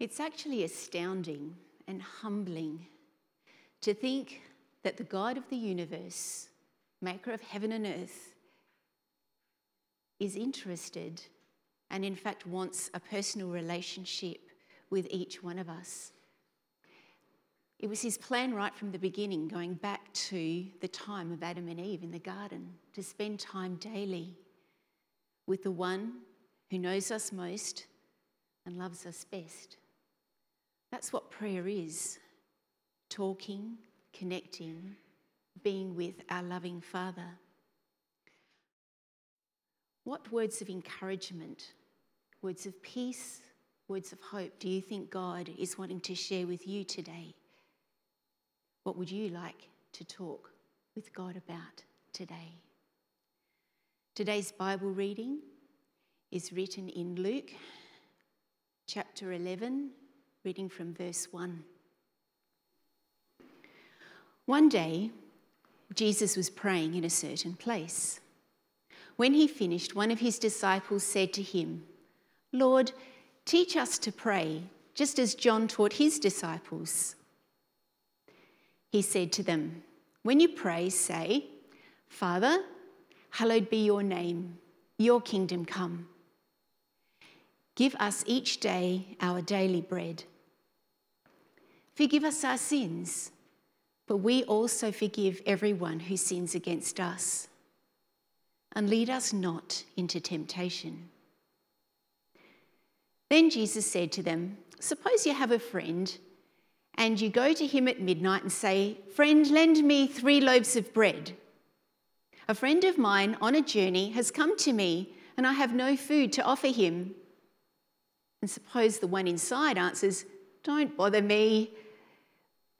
It's actually astounding and humbling to think that the God of the universe, maker of heaven and earth, is interested and, in fact, wants a personal relationship with each one of us. It was his plan right from the beginning, going back to the time of Adam and Eve in the garden, to spend time daily with the one who knows us most and loves us best. That's what prayer is talking, connecting, being with our loving Father. What words of encouragement, words of peace, words of hope do you think God is wanting to share with you today? What would you like to talk with God about today? Today's Bible reading is written in Luke chapter 11, reading from verse 1. One day, Jesus was praying in a certain place. When he finished, one of his disciples said to him, Lord, teach us to pray, just as John taught his disciples. He said to them, When you pray, say, Father, hallowed be your name, your kingdom come. Give us each day our daily bread. Forgive us our sins, but we also forgive everyone who sins against us. And lead us not into temptation. Then Jesus said to them, Suppose you have a friend and you go to him at midnight and say, Friend, lend me three loaves of bread. A friend of mine on a journey has come to me, and I have no food to offer him. And suppose the one inside answers, Don't bother me.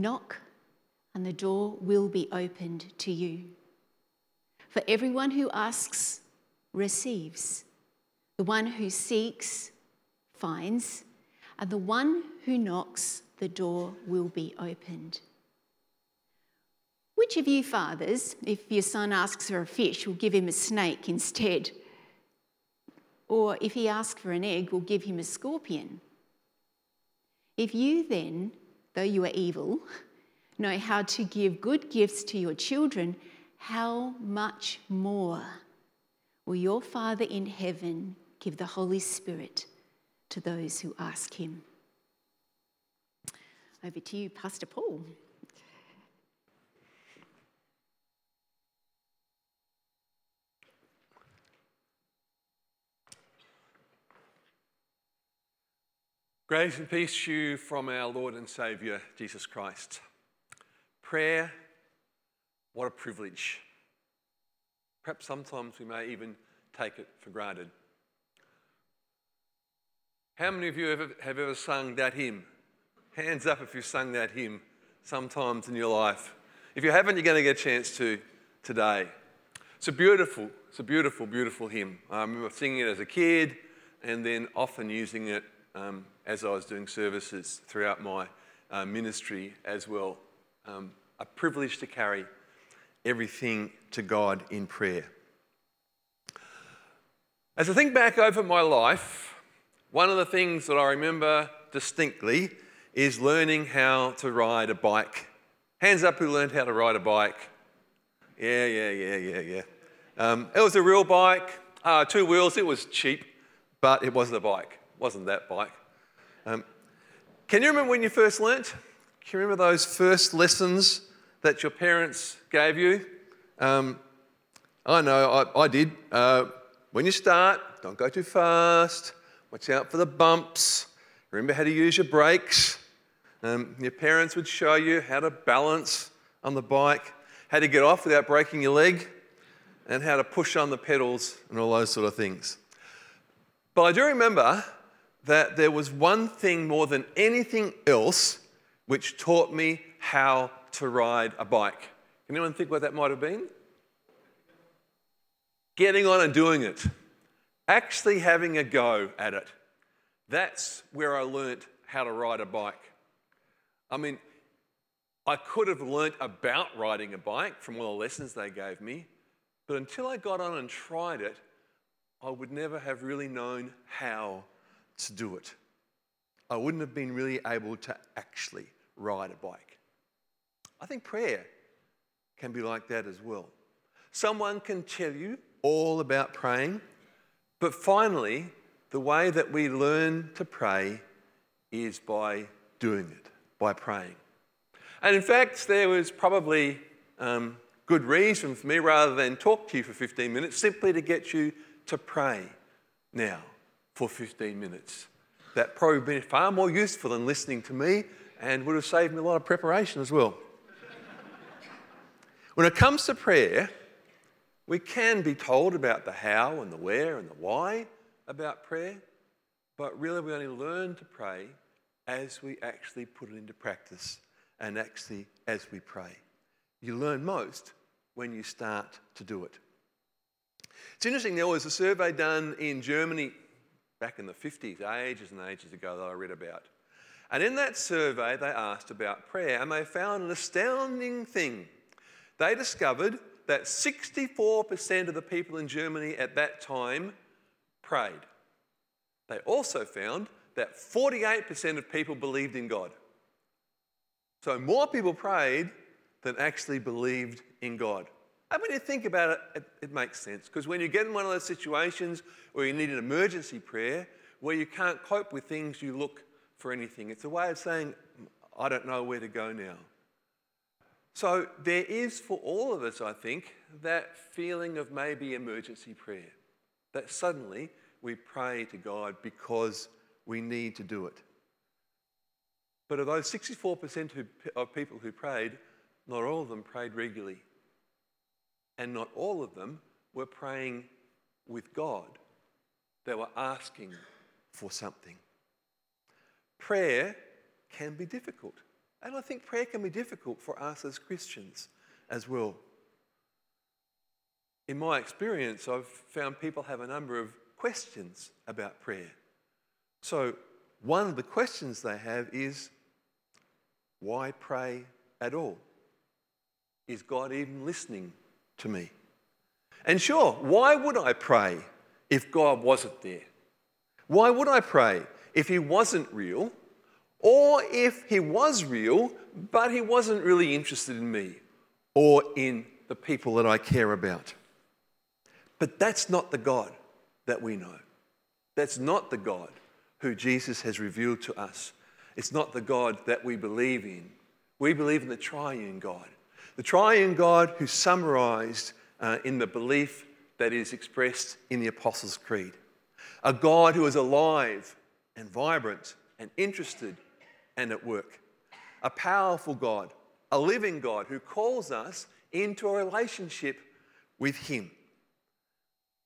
Knock, and the door will be opened to you. For everyone who asks receives, the one who seeks finds and the one who knocks, the door will be opened. Which of you fathers, if your son asks for a fish, will give him a snake instead? Or if he asks for an egg, will give him a scorpion? If you then, though you are evil, know how to give good gifts to your children, how much more will your Father in heaven give the Holy Spirit to those who ask him. Over to you, Pastor Paul. Grace and peace to you from our Lord and Saviour, Jesus Christ. Prayer, what a privilege. Perhaps sometimes we may even take it for granted. How many of you have, have ever sung that hymn? Hands up if you've sung that hymn sometimes in your life. If you haven't, you're going to get a chance to today. It's a beautiful, it's a beautiful, beautiful hymn. I remember singing it as a kid and then often using it um, as I was doing services throughout my uh, ministry as well. Um, a privilege to carry everything to God in prayer. As I think back over my life, one of the things that I remember distinctly is learning how to ride a bike. Hands up who learned how to ride a bike. Yeah, yeah, yeah, yeah, yeah. Um, it was a real bike, uh, two wheels. It was cheap, but it wasn't a bike. It wasn't that bike. Um, can you remember when you first learnt? Can you remember those first lessons that your parents gave you? Um, I know, I, I did. Uh, when you start, don't go too fast. Watch out for the bumps. Remember how to use your brakes. Um, your parents would show you how to balance on the bike, how to get off without breaking your leg, and how to push on the pedals and all those sort of things. But I do remember that there was one thing more than anything else which taught me how to ride a bike. Can anyone think what that might have been? Getting on and doing it. Actually having a go at it. That's where I learnt how to ride a bike. I mean, I could have learnt about riding a bike from all the lessons they gave me, but until I got on and tried it, I would never have really known how to do it. I wouldn't have been really able to actually ride a bike. I think prayer can be like that as well. Someone can tell you all about praying, but finally, the way that we learn to pray is by doing it, by praying. And in fact, there was probably um, good reason for me, rather than talk to you for 15 minutes, simply to get you to pray now for 15 minutes. That probably been far more useful than listening to me and would have saved me a lot of preparation as well. when it comes to prayer, we can be told about the how and the where and the why about prayer, but really we only learn to pray as we actually put it into practice and actually as we pray. You learn most when you start to do it. It's interesting, there was a survey done in Germany back in the 50s, ages and ages ago, that I read about. And in that survey, they asked about prayer, and they found an astounding thing. They discovered that 64% of the people in Germany at that time prayed. They also found that 48% of people believed in God. So more people prayed than actually believed in God. And when you think about it, it, it makes sense. Because when you get in one of those situations where you need an emergency prayer, where you can't cope with things, you look for anything. It's a way of saying, I don't know where to go now. So there is for all of us, I think, that feeling of maybe emergency prayer. That suddenly we pray to God because we need to do it. But of those 64% who, of people who prayed, not all of them prayed regularly. And not all of them were praying with God. They were asking for something. Prayer can be difficult. And I think prayer can be difficult for us as Christians as well. In my experience, I've found people have a number of questions about prayer. So, one of the questions they have is why pray at all? Is God even listening to me? And sure, why would I pray if God wasn't there? Why would I pray if He wasn't real? Or if He was real, but He wasn't really interested in me or in the people that I care about? But that's not the God that we know. That's not the God who Jesus has revealed to us. It's not the God that we believe in. We believe in the triune God. The triune God who's summarized uh, in the belief that is expressed in the Apostles' Creed. A God who is alive and vibrant and interested and at work. A powerful God, a living God who calls us into a relationship with Him.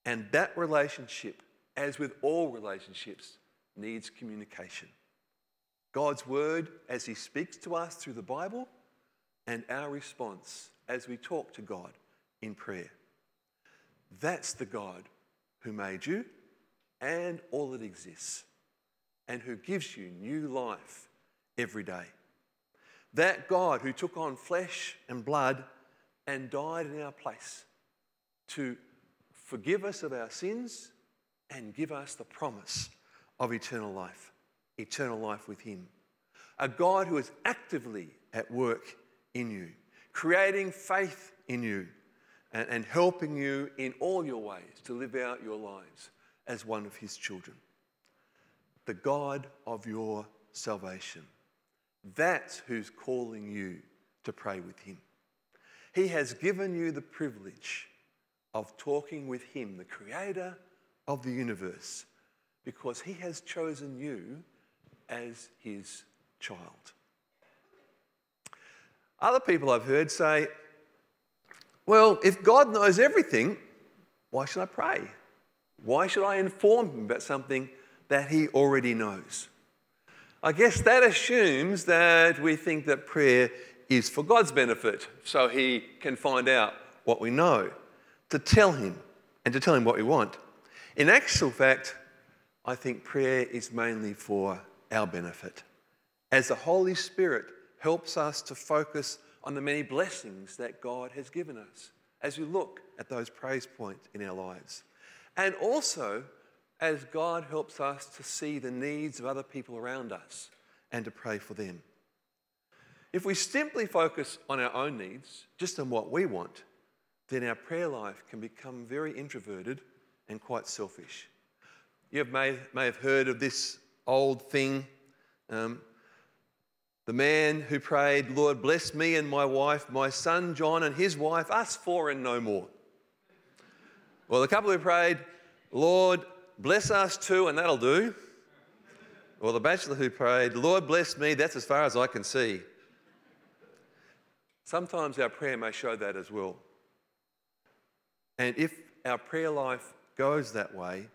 And that relationship, as with all relationships, needs communication. God's word as He speaks to us through the Bible, and our response as we talk to God in prayer. That's the God who made you and all that exists, and who gives you new life every day. That God who took on flesh and blood and died in our place to forgive us of our sins and give us the promise of eternal life, eternal life with Him. A God who is actively at work in you, creating faith in you, and, and helping you in all your ways to live out your lives as one of His children. The God of your salvation. That's who's calling you to pray with Him. He has given you the privilege of talking with Him, the creator of the universe, because He has chosen you as His child. Other people I've heard say, well, if God knows everything, why should I pray? Why should I inform Him about something that He already knows. I guess that assumes that we think that prayer is for God's benefit, so He can find out what we know, to tell Him, and to tell Him what we want. In actual fact, I think prayer is mainly for our benefit. As the Holy Spirit helps us to focus on the many blessings that God has given us as we look at those praise points in our lives. And also as God helps us to see the needs of other people around us and to pray for them. If we simply focus on our own needs, just on what we want, then our prayer life can become very introverted and quite selfish. You may, may have heard of this old thing. Um, the man who prayed, Lord, bless me and my wife, my son John and his wife, us four and no more. Well, the couple who prayed, Lord, bless us too, and that'll do. Well, the bachelor who prayed, Lord, bless me, that's as far as I can see. Sometimes our prayer may show that as well. And if our prayer life goes that way,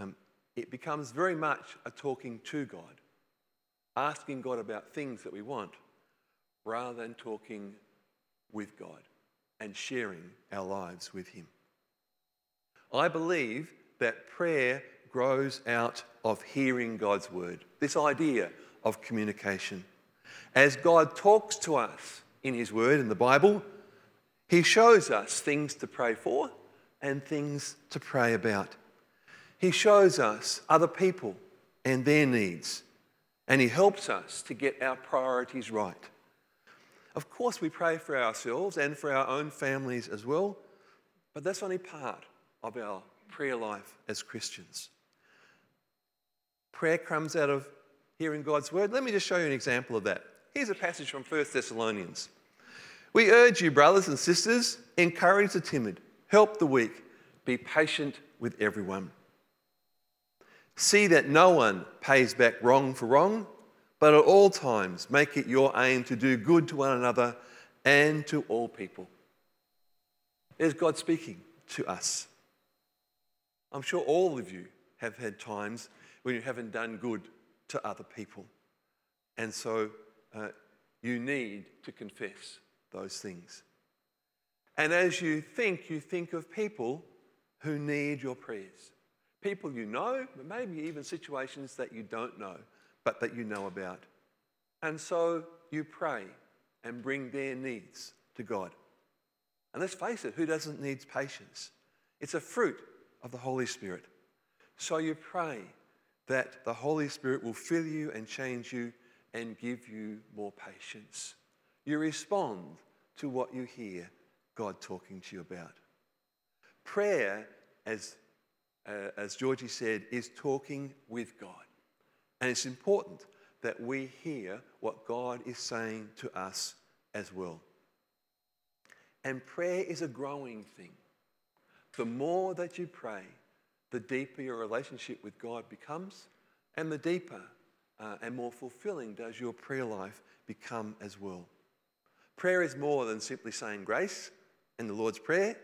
um, it becomes very much a talking to God, asking God about things that we want, rather than talking with God and sharing our lives with Him. I believe that prayer grows out of hearing God's word, this idea of communication. As God talks to us in His word in the Bible, He shows us things to pray for and things to pray about. He shows us other people and their needs, and He helps us to get our priorities right. Of course, we pray for ourselves and for our own families as well, but that's only part of our prayer life as Christians. Prayer comes out of hearing God's word. Let me just show you an example of that. Here's a passage from 1 Thessalonians. We urge you, brothers and sisters, encourage the timid, help the weak, be patient with everyone. See that no one pays back wrong for wrong, but at all times make it your aim to do good to one another and to all people. There's God speaking to us. I'm sure all of you have had times when you haven't done good to other people. And so uh, you need to confess those things. And as you think, you think of people who need your prayers. People you know, but maybe even situations that you don't know, but that you know about. And so you pray and bring their needs to God. And let's face it, who doesn't need patience? It's a fruit of the Holy Spirit. So you pray that the Holy Spirit will fill you and change you and give you more patience. You respond to what you hear God talking to you about. Prayer, as, uh, as Georgie said, is talking with God. And it's important that we hear what God is saying to us as well. And prayer is a growing thing. The more that you pray, the deeper your relationship with God becomes, and the deeper uh, and more fulfilling does your prayer life become as well. Prayer is more than simply saying grace and the Lord's Prayer.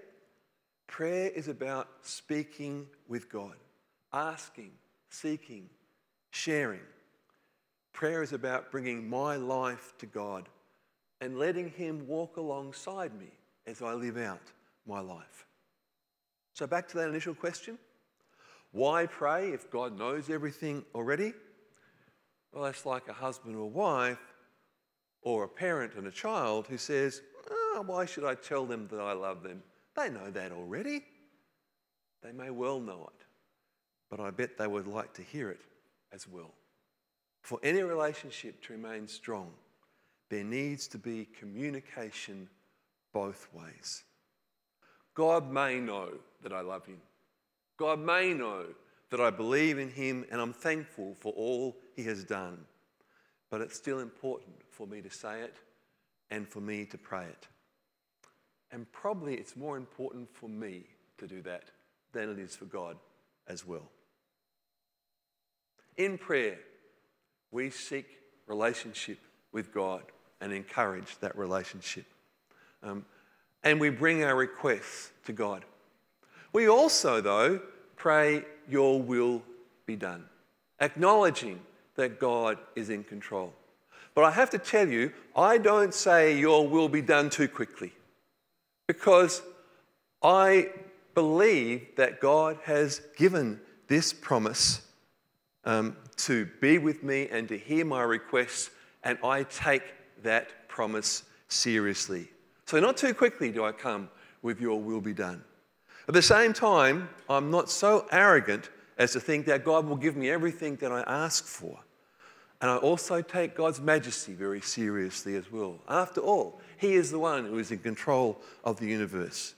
Prayer is about speaking with God, asking, seeking, sharing. Prayer is about bringing my life to God and letting Him walk alongside me as I live out my life. So, back to that initial question why pray if God knows everything already? Well, that's like a husband or wife or a parent and a child who says, oh, Why should I tell them that I love them? They know that already. They may well know it, but I bet they would like to hear it as well. For any relationship to remain strong, there needs to be communication both ways. God may know that I love him. God may know that I believe in him and I'm thankful for all he has done. But it's still important for me to say it and for me to pray it. And probably it's more important for me to do that than it is for God as well. In prayer, we seek relationship with God and encourage that relationship. Um, and we bring our requests to God. We also, though, pray, Your will be done. acknowledging that God is in control. But I have to tell you, I don't say your will be done too quickly because I believe that God has given this promise um, to be with me and to hear my requests, and I take that promise seriously. So, not too quickly do I come with your will be done. At the same time, I'm not so arrogant as to think that God will give me everything that I ask for. And I also take God's majesty very seriously as well. After all, He is the one who is in control of the universe.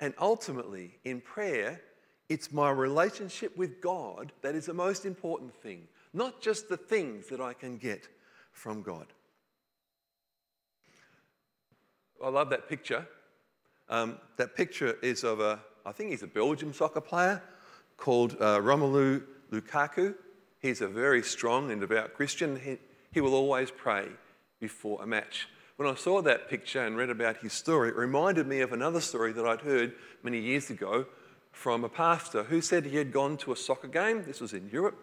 And ultimately, in prayer, it's my relationship with God that is the most important thing, not just the things that I can get from God. I love that picture. Um, that picture is of a, I think he's a Belgian soccer player called uh, Romelu Lukaku. He's a very strong and devout Christian. He, he will always pray before a match. When I saw that picture and read about his story, it reminded me of another story that I'd heard many years ago from a pastor who said he had gone to a soccer game. This was in Europe.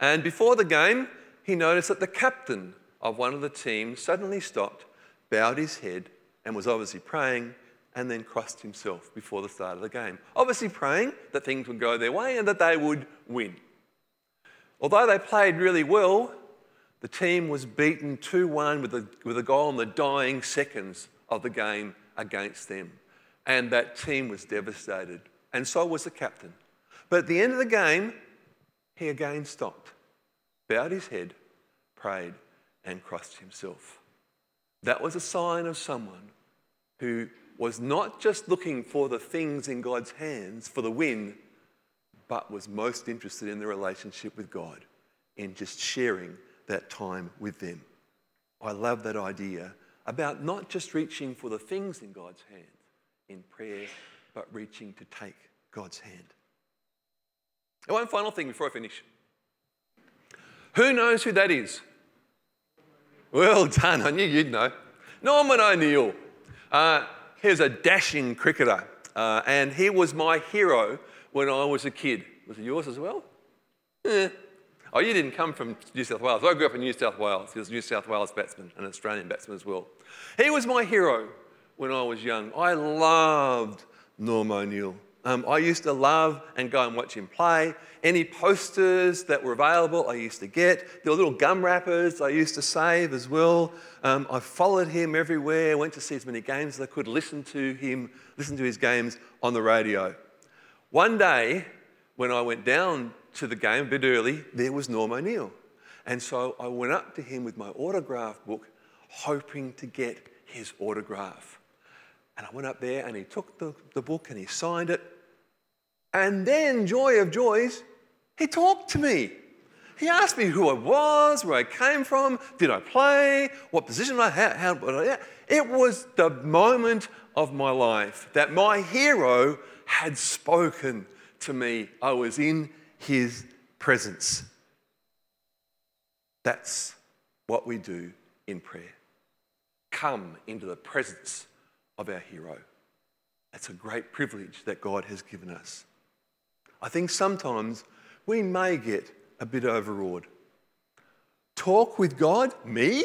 And before the game, he noticed that the captain of one of the teams suddenly stopped, bowed his head, and was obviously praying, and then crossed himself before the start of the game. Obviously, praying that things would go their way and that they would win. Although they played really well, the team was beaten 2 1 with a, with a goal in the dying seconds of the game against them. And that team was devastated. And so was the captain. But at the end of the game, he again stopped, bowed his head, prayed, and crossed himself. That was a sign of someone who was not just looking for the things in God's hands for the win, but was most interested in the relationship with God, in just sharing that time with them. I love that idea about not just reaching for the things in God's hand in prayer, but reaching to take God's hand. And one final thing before I finish. Who knows who that is? Well done, I knew you'd know. Norman O'Neill. Uh, he's a dashing cricketer, uh, and he was my hero when I was a kid. Was it yours as well? Eh. Oh, you didn't come from New South Wales. I grew up in New South Wales. He was a New South Wales batsman, an Australian batsman as well. He was my hero when I was young. I loved Norm O'Neill. Um, I used to love and go and watch him play. Any posters that were available, I used to get. There were little gum wrappers I used to save as well. Um, I followed him everywhere, went to see as many games as I could, listen to him, listen to his games on the radio. One day, when I went down to the game a bit early, there was Norm O'Neill. And so I went up to him with my autograph book, hoping to get his autograph. And I went up there and he took the, the book and he signed it. And then, joy of joys, he talked to me. He asked me who I was, where I came from, did I play, what position I had. How, it was the moment of my life that my hero had spoken to me. I was in his presence. That's what we do in prayer. Come into the presence of our hero. That's a great privilege that God has given us. I think sometimes we may get a bit overawed. Talk with God, me?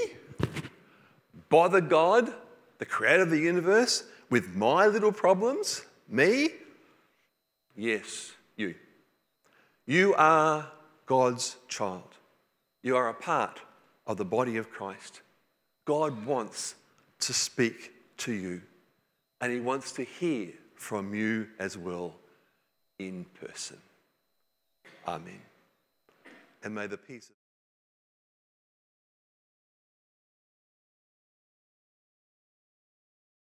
Bother God, the creator of the universe, with my little problems? Me? Yes, you. You are God's child. You are a part of the body of Christ. God wants to speak to you, and He wants to hear from you as well in person. Amen. And may the peace of